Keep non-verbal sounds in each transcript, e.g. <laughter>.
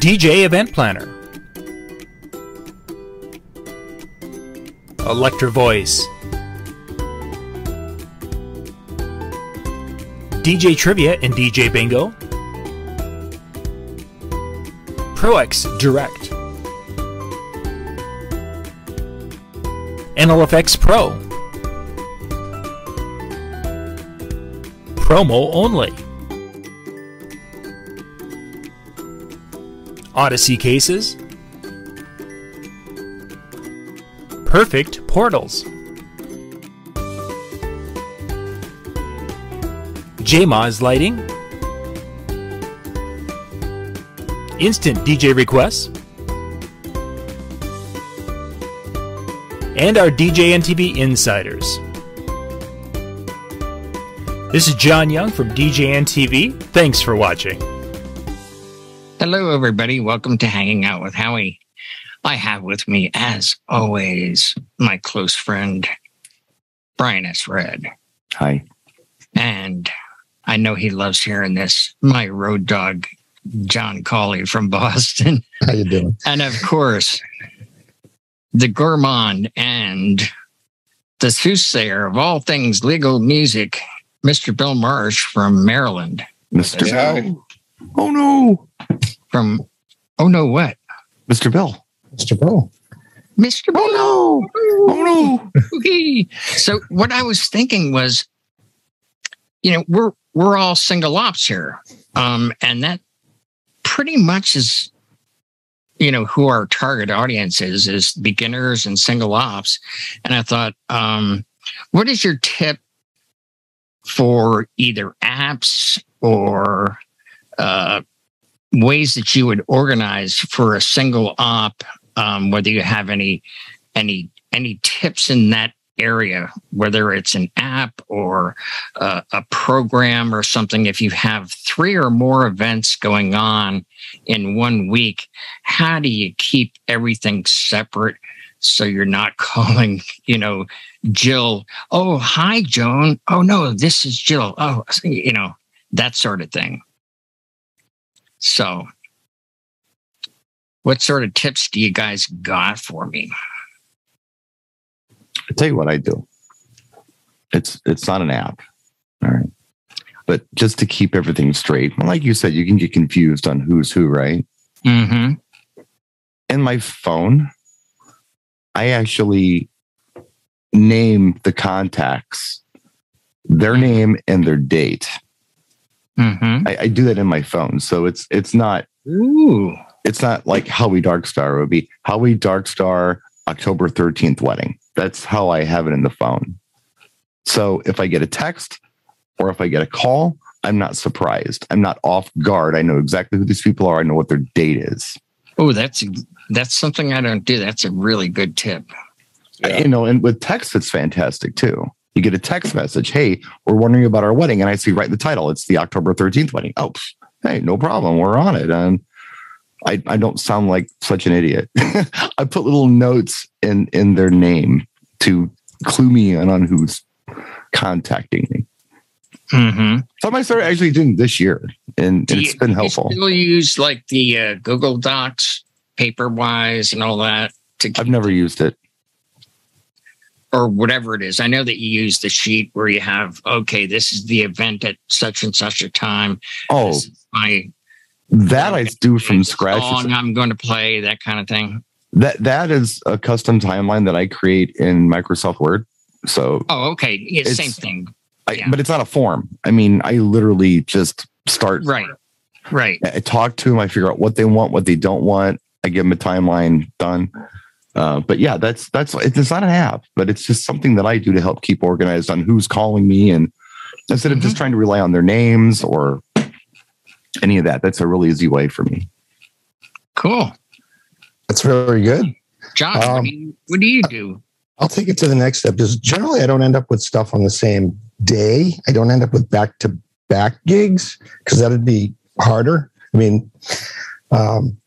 DJ Event Planner. Electro Voice. DJ Trivia and DJ Bingo. ProX Direct. NLFX Pro. Promo only. Odyssey cases. Perfect portals. JMAZ lighting. Instant DJ requests. And our DJ TV insiders. This is John Young from DJ and TV. Thanks for watching. Hello, everybody. Welcome to Hanging Out with Howie. I have with me, as always, my close friend, Brian S. Red. Hi. And I know he loves hearing this, my road dog, John Colley from Boston. <laughs> How you doing? And of course, the gourmand and the soothsayer of all things legal music, Mr. Bill Marsh from Maryland. Mr. Yeah. Bill. Oh no. From, oh no, what? Mr. Bill. Mr. Bill. Mr. Bill. Oh no. Oh no. Okay. so what I was thinking was, you know, we're we're all single ops here, um, and that pretty much is, you know, who our target audience is is beginners and single ops. And I thought, um, what is your tip for either apps or uh, ways that you would organize for a single op? Um, whether you have any any any tips in that area, whether it's an app or uh, a program or something, if you have three or more events going on in one week, how do you keep everything separate so you're not <laughs> calling, you know, Jill, oh, hi, Joan. Oh, no, this is Jill. Oh, you know, that sort of thing. So, what sort of tips do you guys got for me? I tell you what I do. It's it's not an app. All right. But just to keep everything straight, like you said, you can get confused on who's who, right? Mm-hmm. In my phone, I actually name the contacts, their name and their date. Mm-hmm. I, I do that in my phone. So it's it's not Ooh. it's not like Howie Darkstar. It would be Howie Darkstar October 13th wedding. That's how I have it in the phone. So if I get a text or if I get a call, I'm not surprised. I'm not off guard. I know exactly who these people are. I know what their date is. Oh, that's that's something I don't do. That's a really good tip. You know, and with text, it's fantastic too. You get a text message, hey, we're wondering about our wedding. And I see right in the title, it's the October 13th wedding. Oh, hey, no problem. We're on it. And I, I don't sound like such an idiot. <laughs> I put little notes in in their name to clue me in on who's contacting me. Mm-hmm. Something I started actually doing this year, and, and it's been helpful. You still use like the uh, Google Docs, Paperwise, and all that to keep, I've never used it. Or whatever it is. I know that you use the sheet where you have okay, this is the event at such and such a time. Oh, my that I do from scratch. Song I'm going to play that kind of thing. That that is a custom timeline that I create in Microsoft Word. So, Oh, okay, yeah, same thing. I, Yeah. but it's not a form. I mean, I literally just start. Right, right. I talk to them. I figure out what they want, what they don't want. I give them a timeline done. Uh, but yeah, that's that's it's not an app, but it's just something that I do to help keep organized on who's calling me, and instead of just trying to rely on their names or any of that, that's a really easy way for me. Cool, That's very good. John. what, Um, do you, what do you do? I'll take it to the next step because generally I don't end up with stuff on the same day. I don't end up with back to back gigs because that'd be harder. I mean, um,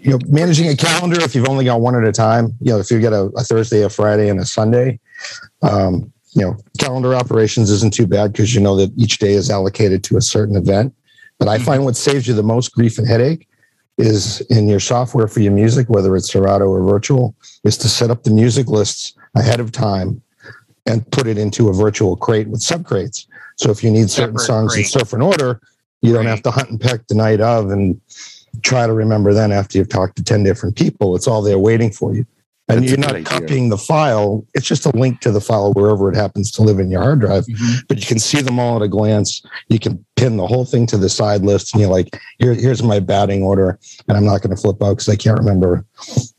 you know, managing a calendar if you've only got one at a time, you know, if you get a, a Thursday, a Friday, and a Sunday, um, you know, calendar operations isn't too bad because you know that each day is allocated to a certain event. But I Mhm. find what saves you the most grief and headache is in your software for your music, whether it's Serato or virtual, is to set up the music lists ahead of time and put it into a virtual crate with subcrates. So if you need certain Separate songs in crate. certain order, you don't Right. have to hunt and peck the night of and try to remember then after you've talked to 10 different people. It's all there waiting for you. And That's you're good not idea. copying the file. It's just a link to the file wherever it happens to live in your hard drive Mhm. but you can see them all at a glance. You can pin the whole thing to the side list, and you're like, Here, here's my batting order, and I'm not going to flip out because I can't remember.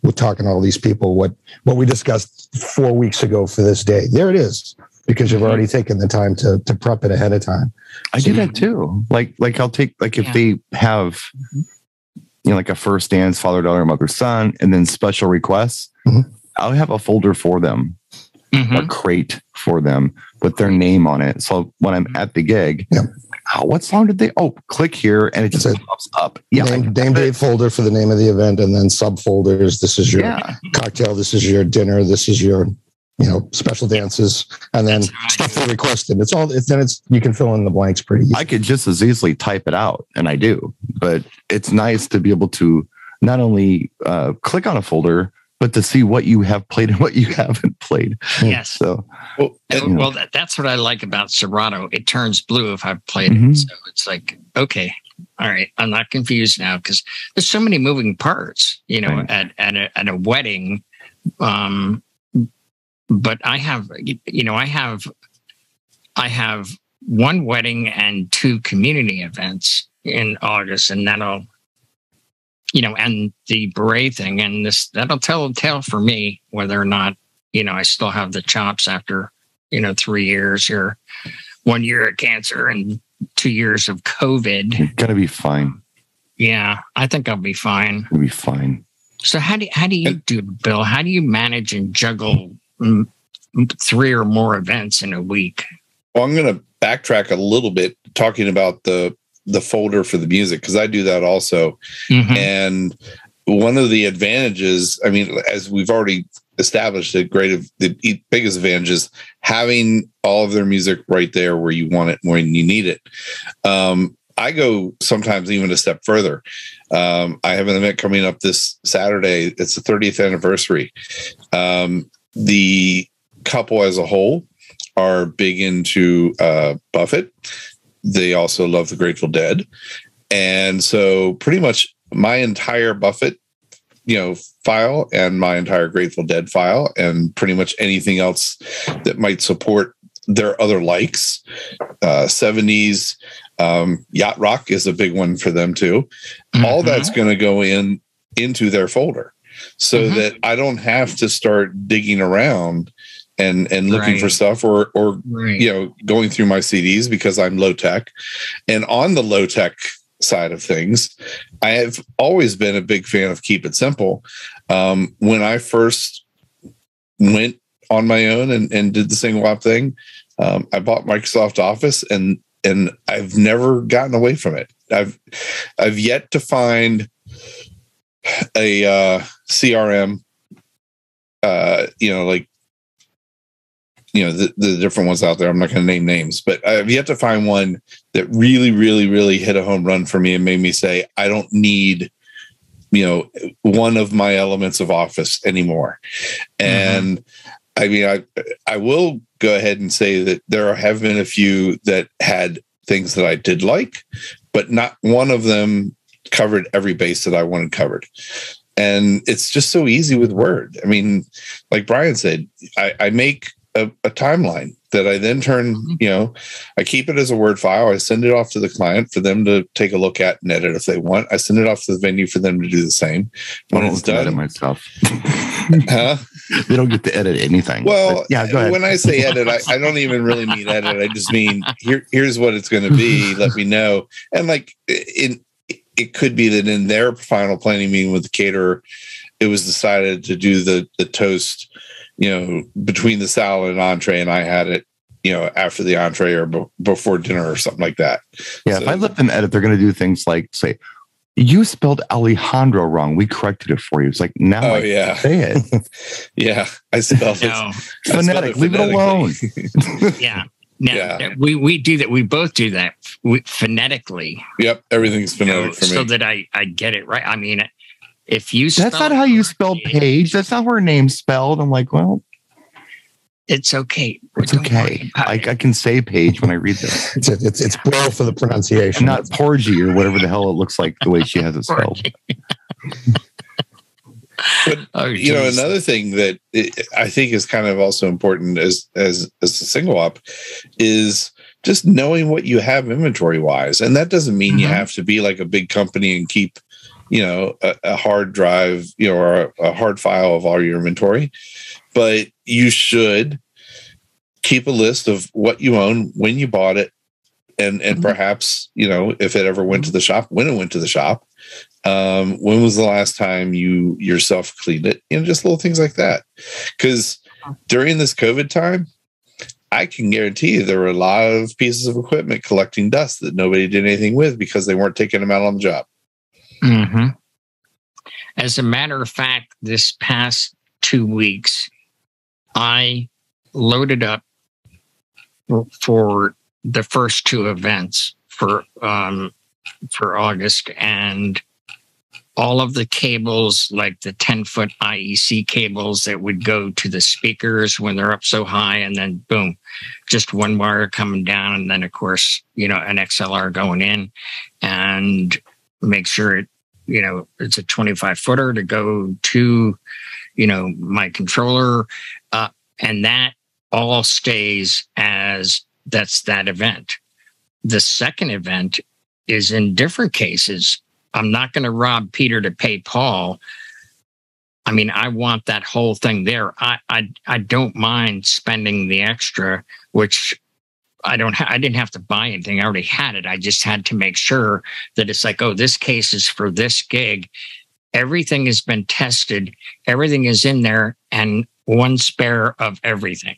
We're talking to all these people what what we discussed four weeks ago for this day. There it is, because you've Mhm. already taken the time to to prep it ahead of time. I do that too. Like, like I'll take like if Yeah. they have, you know, like a first dance, father, daughter, mother, son, and then special requests. Mhm. I'll have a folder for them, Mhm. a crate for them with their name on it. So when I'm at the gig, Yeah. oh, what song did they? Oh, click here, and it just That's it. pops up. Yeah, name, can- name date folder for the name of the event, and then subfolders. This is your yeah. cocktail. This is your dinner. This is your you know special dances, and then right. stuff they requested. It's all. It's, then it's you can fill in the blanks pretty easy. I could just as easily type it out, and I do. But it's nice to be able to not only uh, click on a folder, but to see what you have played and what you <laughs> haven't played. Yes. So Well, And, you know. well, that, that's what I like about Serato. It turns blue if I've played Mhm. it. So it's like, okay, all right, I'm not confused now because there's so many moving parts, you know, Right. at, at, a, at a wedding. Um, but I have, you know, I have, I have one wedding and two community events in August, and that'll, you know, and the beret thing, and this that'll tell a tale for me whether or not, you know, I still have the chops after, you know, three years or one year of cancer and two years of COVID. you're gonna be fine. Yeah, I think I'll be fine. You'll be fine. So how do how do you do, Bill? How do you manage and juggle three or more events in a week? Well, I'm going to backtrack a little bit, talking about the the folder for the music because I do that also. Mhm. And one of the advantages, I mean, as we've already established, the great the biggest advantage is having all of their music right there where you want it when you need it. Um, I go sometimes even a step further. Um, I have an event coming up this Saturday. It's the 30th anniversary. Um, the couple as a whole are big into uh, Buffett. They also love the Grateful Dead. And so pretty much my entire Buffett, you know, file and my entire Grateful Dead file and pretty much anything else that might support their other likes. Uh, 70s, um, Yacht Rock is a big one for them too. All Mhm. that's going to go in into their folder so Mhm. that I don't have to start digging around and and looking for stuff or or right. you know going through my CDs because I'm low tech. And on the low tech side of things, I have always been a big fan of keep it simple. Um, when I first went on my own and, and did the single op thing, um, I bought Microsoft Office and and I've never gotten away from it. I've I've yet to find a uh, CRM, uh, you know, like you know the, the different ones out there. I'm not going to name names, but I've yet to find one that really, really, really hit a home run for me and made me say I don't need you know one of my elements of Office anymore. And I mean, I I will go ahead and say that there have been a few that had things that I did like, but not one of them covered every base that I wanted covered. And it's just so easy with Word. I mean, like Brian said, I, I make a, a timeline that I then turn, mm-hmm. you know, I keep it as a Word file. I send it off to the client for them to take a look at and edit if they want. I send it off to the venue for them to do the same. I When don't it's get to edit done, my stuff. <laughs> huh? they don't get to edit anything. Well, But yeah, go ahead. when I say edit, I, I don't even really mean edit. I just mean here, here's what it's going to be. Let me know. And like in, it could be that in their final planning meeting with the caterer, it was decided to do the the toast, you know, between the salad and entree, and I had it, you know, after the entree or be- before dinner or something like that. yeah, if I let them edit, they're going to do things like say, "You spelled Alejandro wrong. We corrected it for you." It's like now Oh I yeah, say it <laughs> yeah. I spelled it. No, I spelled phonetic. Leave it alone. <laughs> yeah. Now, Yeah. we we do that. We both do that we, phonetically, Yep, everything's you know, phonetic for me. so that I I get it right. I mean, if you That's spell not how you spell correctly, Paige. That's not her name's spelled. I'm like, well, It's okay. it's Don't okay. I, it. I can say Paige when I read this. <laughs> It's it's it's braille for the pronunciation. And not Porgy or whatever the hell it looks like the way she has it <laughs> spelled. <laughs> oh, you know another thing that i think is kind of also important as as as a single op is just knowing what you have inventory wise and that doesn't mean you Mhm. have to be like a big company and keep you know a, a hard drive you know or a, a hard file of all your inventory but you should keep a list of what you own when you bought it and and Mhm. perhaps you know if it ever went to the shop when it went to the shop um when was the last time you yourself cleaned it? You know just little things like that. Because during this covid time i can guarantee you there were a lot of pieces of equipment collecting dust that nobody did anything with because they weren't taking them out on the job. Mhm. As a matter of fact, this past two weeks, I loaded up for the first two events for um, for August, and all of the cables, like the ten foot IEC cables that would go to the speakers when they're up so high, and then boom, just one wire coming down, and then of course you know an XLR going in, and make sure it you know it's a 25 footer to go to you know my controller uh, and that all stays as that's that event. The second event is in different cases i'm not going to rob peter to pay paul i mean i want that whole thing there i i, I don't mind spending the extra which I don't. Ha- I didn't have to buy anything. I already had it. I just had to make sure that it's like, oh, this case is for this gig. Everything has been tested. Everything is in there, and one spare of everything.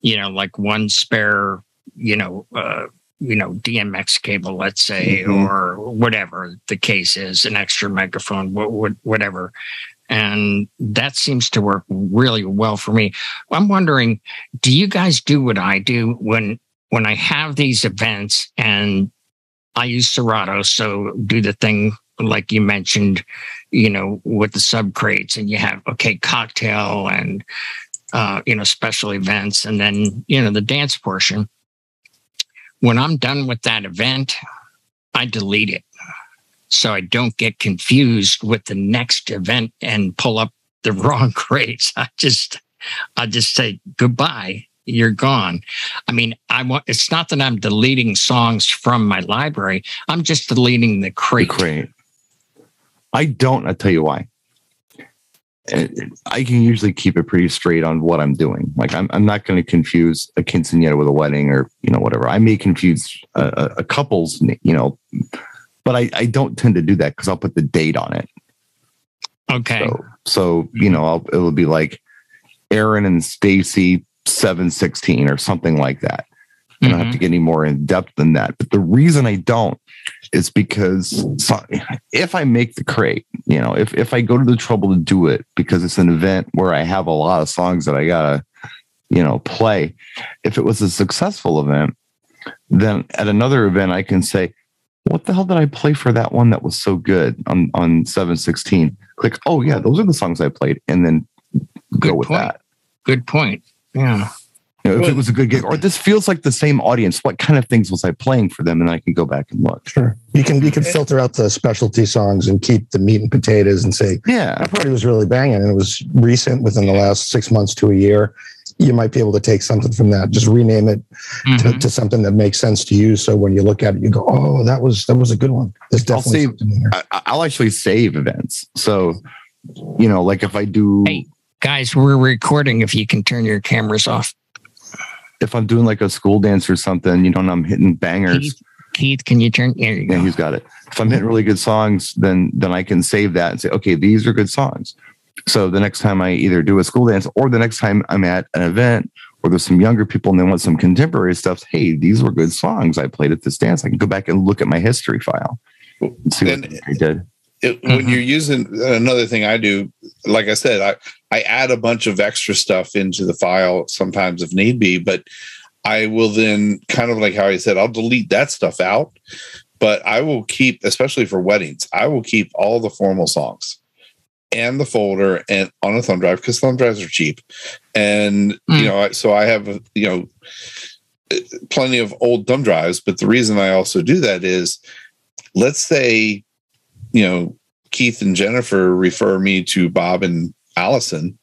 You know, like one spare. You know, uh, you know, DMX cable, let's say, Mhm. or whatever the case is, an extra microphone, wh- wh- whatever. And that seems to work really well for me. I'm wondering, do you guys do what I do when when I have these events and I use Serato, so do the thing like you mentioned, you know, with the sub crates, and you have okay cocktail and uh, you know special events, and then you know the dance portion. When I'm done with that event, I delete it so I don't get confused with the next event and pull up the <laughs> wrong crates. I just I just say goodbye. You're gone. I mean, I want. It's not that I'm deleting songs from my library. I'm just deleting the crate. Great. I don't. I'll tell you why. I can usually keep it pretty straight on what I'm doing. Like I'm, I'm not going to confuse a quinceanera with a wedding or you know whatever. I may confuse a, a, a couple's, you know, but I, I don't tend to do that because I'll put the date on it. Okay. So, so you know, I'll, it'll be like Aaron and Stacy seven sixteen or something like that. I don't have Mhm. to get any more in depth than that. But the reason I don't is because so, if I make the crate, you know, if if I go to the trouble to do it because it's an event where I have a lot of songs that I gotta, you know, play. If it was a successful event, then at another event I can say, what the hell did I play for that one that was so good on on seven sixteen? Click, oh yeah, those are the songs I played, and then go Good with point. that. Good point. Yeah. You know, if Well- it was a good gig, or this feels like the same audience, what kind of things was I playing for them? And I can go back and look. Sure. You can you can filter out the specialty songs and keep the meat and potatoes and say Yeah. that party was really banging and it was recent within the last six months to a year. You might be able to take something from that, just rename it to, Mhm. to something that makes sense to you. So when you look at it, you go, "Oh, that was that was a good one." There's I'll definitely save- something there. I, I'll actually save events. So, you know, like if I do, Hey. Guys, we're recording. If you can turn your cameras off. If I'm doing like a school dance or something, you know, and I'm hitting bangers, Keith, Keith, can you turn? There you yeah, he's got it. If I'm hitting really good songs, then then I can save that and say, okay, these are good songs. So the next time I either do a school dance or the next time I'm at an event or there's some younger people and they want some contemporary stuff, hey, these were good songs I played at this dance. I can go back and look at my history file and see what And- I did. It, when Mhm. you're using another thing I do, like I said, I, I add a bunch of extra stuff into the file sometimes if need be, but I will then kind of like how I said, I'll delete that stuff out, but I will keep, especially for weddings, I will keep all the formal songs and the folder and on a thumb drive because thumb drives are cheap. And, Mm. you know, so I have, you know, plenty of old thumb drives. But the reason I also do that is let's say, you know, Keith and Jennifer refer me to Bob and Allison.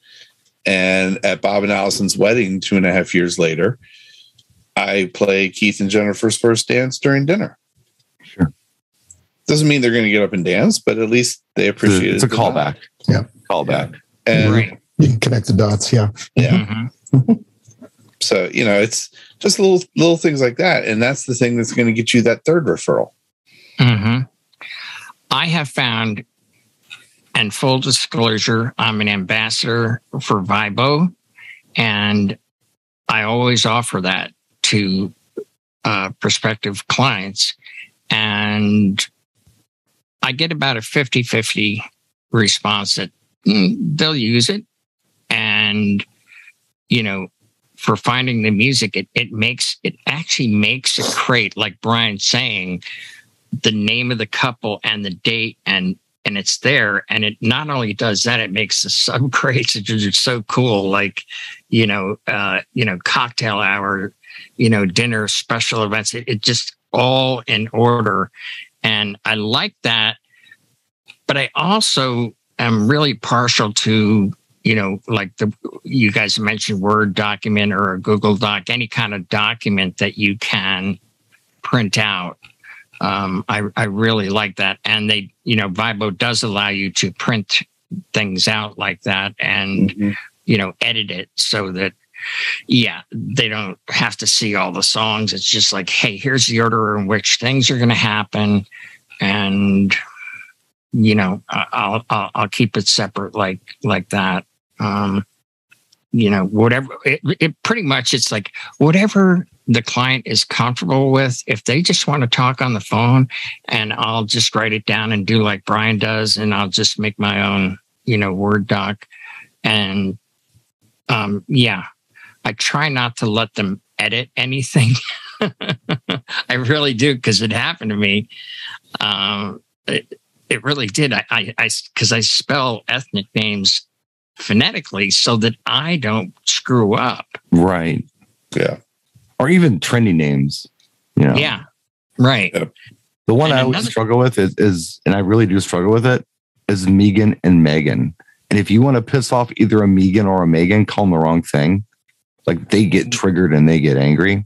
And at Bob and Allison's wedding, two and a half years later, I play Keith and Jennifer's first dance during dinner. Sure. Doesn't mean they're going to get up and dance, but at least they appreciate a, it. it's a at the time. callback. Yeah. Callback. And right. You can connect the dots. Yeah. yeah. Mhm. <laughs> So, you know, it's just little little things like that. And that's the thing that's going to get you that third referral. hmm I have found, and full disclosure, I'm an ambassador for Vibo, and I always offer that to uh, prospective clients. And I get about a 50 50 response that mm, they'll use it. And, you know, for finding the music, it, it makes it actually makes it great, like Brian's saying the name of the couple and the date and and it's there. And it not only does that it makes the sub crates which are so cool. Like you know uh you know cocktail hour you know dinner special events. It, it just all in order. And i like that. But i also am really partial to you know like the you guys mentioned word document or a google doc any kind of document that you can print out um, I, I really like that. And they, you know, Vibo does allow you to print things out like that and, you know, edit it so that, yeah, they don't have to see all the songs. It's just like, hey, here's the order in which things are going to happen. And, you know, I'll, I'll, I'll keep it separate like, like that. Um, you know, whatever it, it pretty much it's like whatever the client is comfortable with. If they just want to talk on the phone and I'll just write it down and do like Brian does, and I'll just make my own, you know, Word doc. And um, yeah, I try not to let them edit anything. <laughs> I really do because it happened to me. Um, it, it really did. I, I, I, because I spell ethnic names phonetically so that I don't screw up. Right. Yeah. Or even trendy names. You know. Yeah. Right. The one And I always another- struggle with is, is, and I really do struggle with it, is Megan and Megan. And if you want to piss off either a Megan or a Megan, call them the wrong thing. Like they get mm-hmm. triggered and they get angry.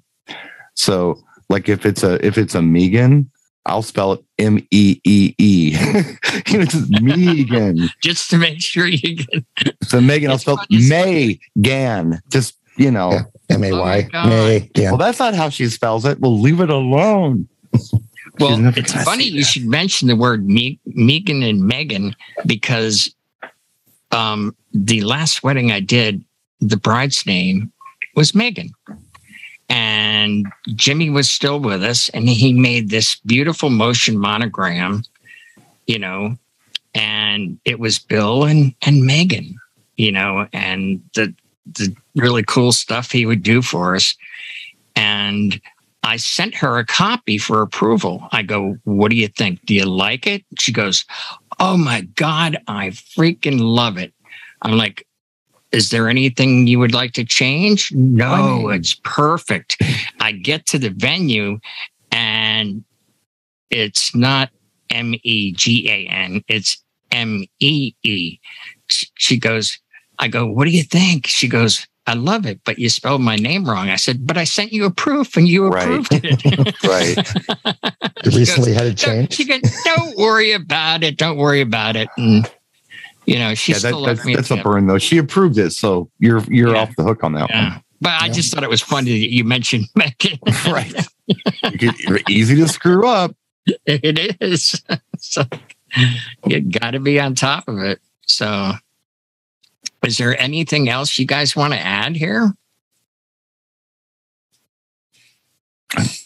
So, like if it's a if it's a Megan, I'll spell it M E E E. <laughs> You know, just Megan. <laughs> Just to make sure you get. So Megan, I'll spell funny, it's funny. Megan. Just you know. Yeah. <laughs> M A Oh my Y. God. May. Yeah. Well, that's not how she spells it. Well, leave it alone. Well, it's funny you that. should mention the word Me- Megan and Megan because um, the last wedding I did, the bride's name was Megan. And Jimmy was still with us, and he made this beautiful motion monogram, you know, and it was Bill and, and Megan, you know, and the the really cool stuff he would do for us. And I sent her a copy for approval. I go, What do you think? Do you like it? She goes, Oh my God, I freaking love it. I'm like, Is there anything you would like to change? No, it's perfect. I get to the venue and it's not M E G A N, it's M E E. She goes, I go, What do you think? She goes, I love it, but you spelled my name wrong. I said, but I sent you a proof and you Right. approved it. <laughs> Right. You recently had it Don't- changed. She goes, don't worry about it. Don't worry about it. And, you know, she yeah, still that, left that's, me. a that's a tip. burn though. She approved it, so you're you're Yeah. off the hook on that Yeah. But I Yeah. just thought it was funny that you mentioned <laughs> Megan. Right. Could- you're easy to screw up. it is. <laughs> so you got to be on top of it. So, is there anything else you guys want to add here?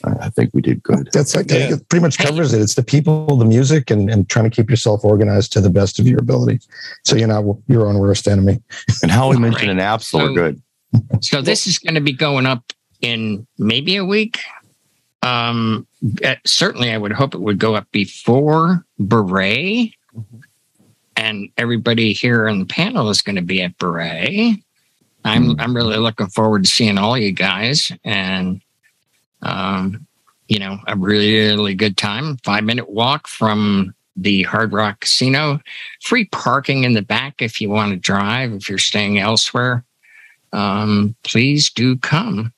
I think we did good. That's like, Yeah. it pretty much covers it. It's the people, the music, and, and trying to keep yourself organized to the best of your ability. So you're not your own worst enemy. And how we mentioned Right. an app, so So- good. So this is going to be going up in maybe a week. Um, uh, certainly, I would hope it would go up before Beret, and everybody here on the panel is going to be at Beret. I'm I'm really looking forward to seeing all you guys, and um, you know, a really good time. Five minute walk from the Hard Rock Casino. Free parking in the back if you want to drive. If you're staying elsewhere, um, please do come.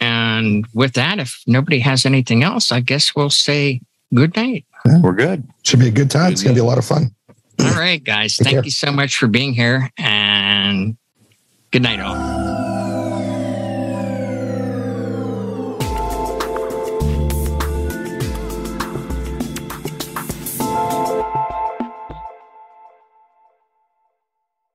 And with that, if nobody has anything else, I guess we'll say good night. We're good. Should be a good time. It's going to be a lot of fun. All right, guys. Take Thank care. you so much for being here and good night, all.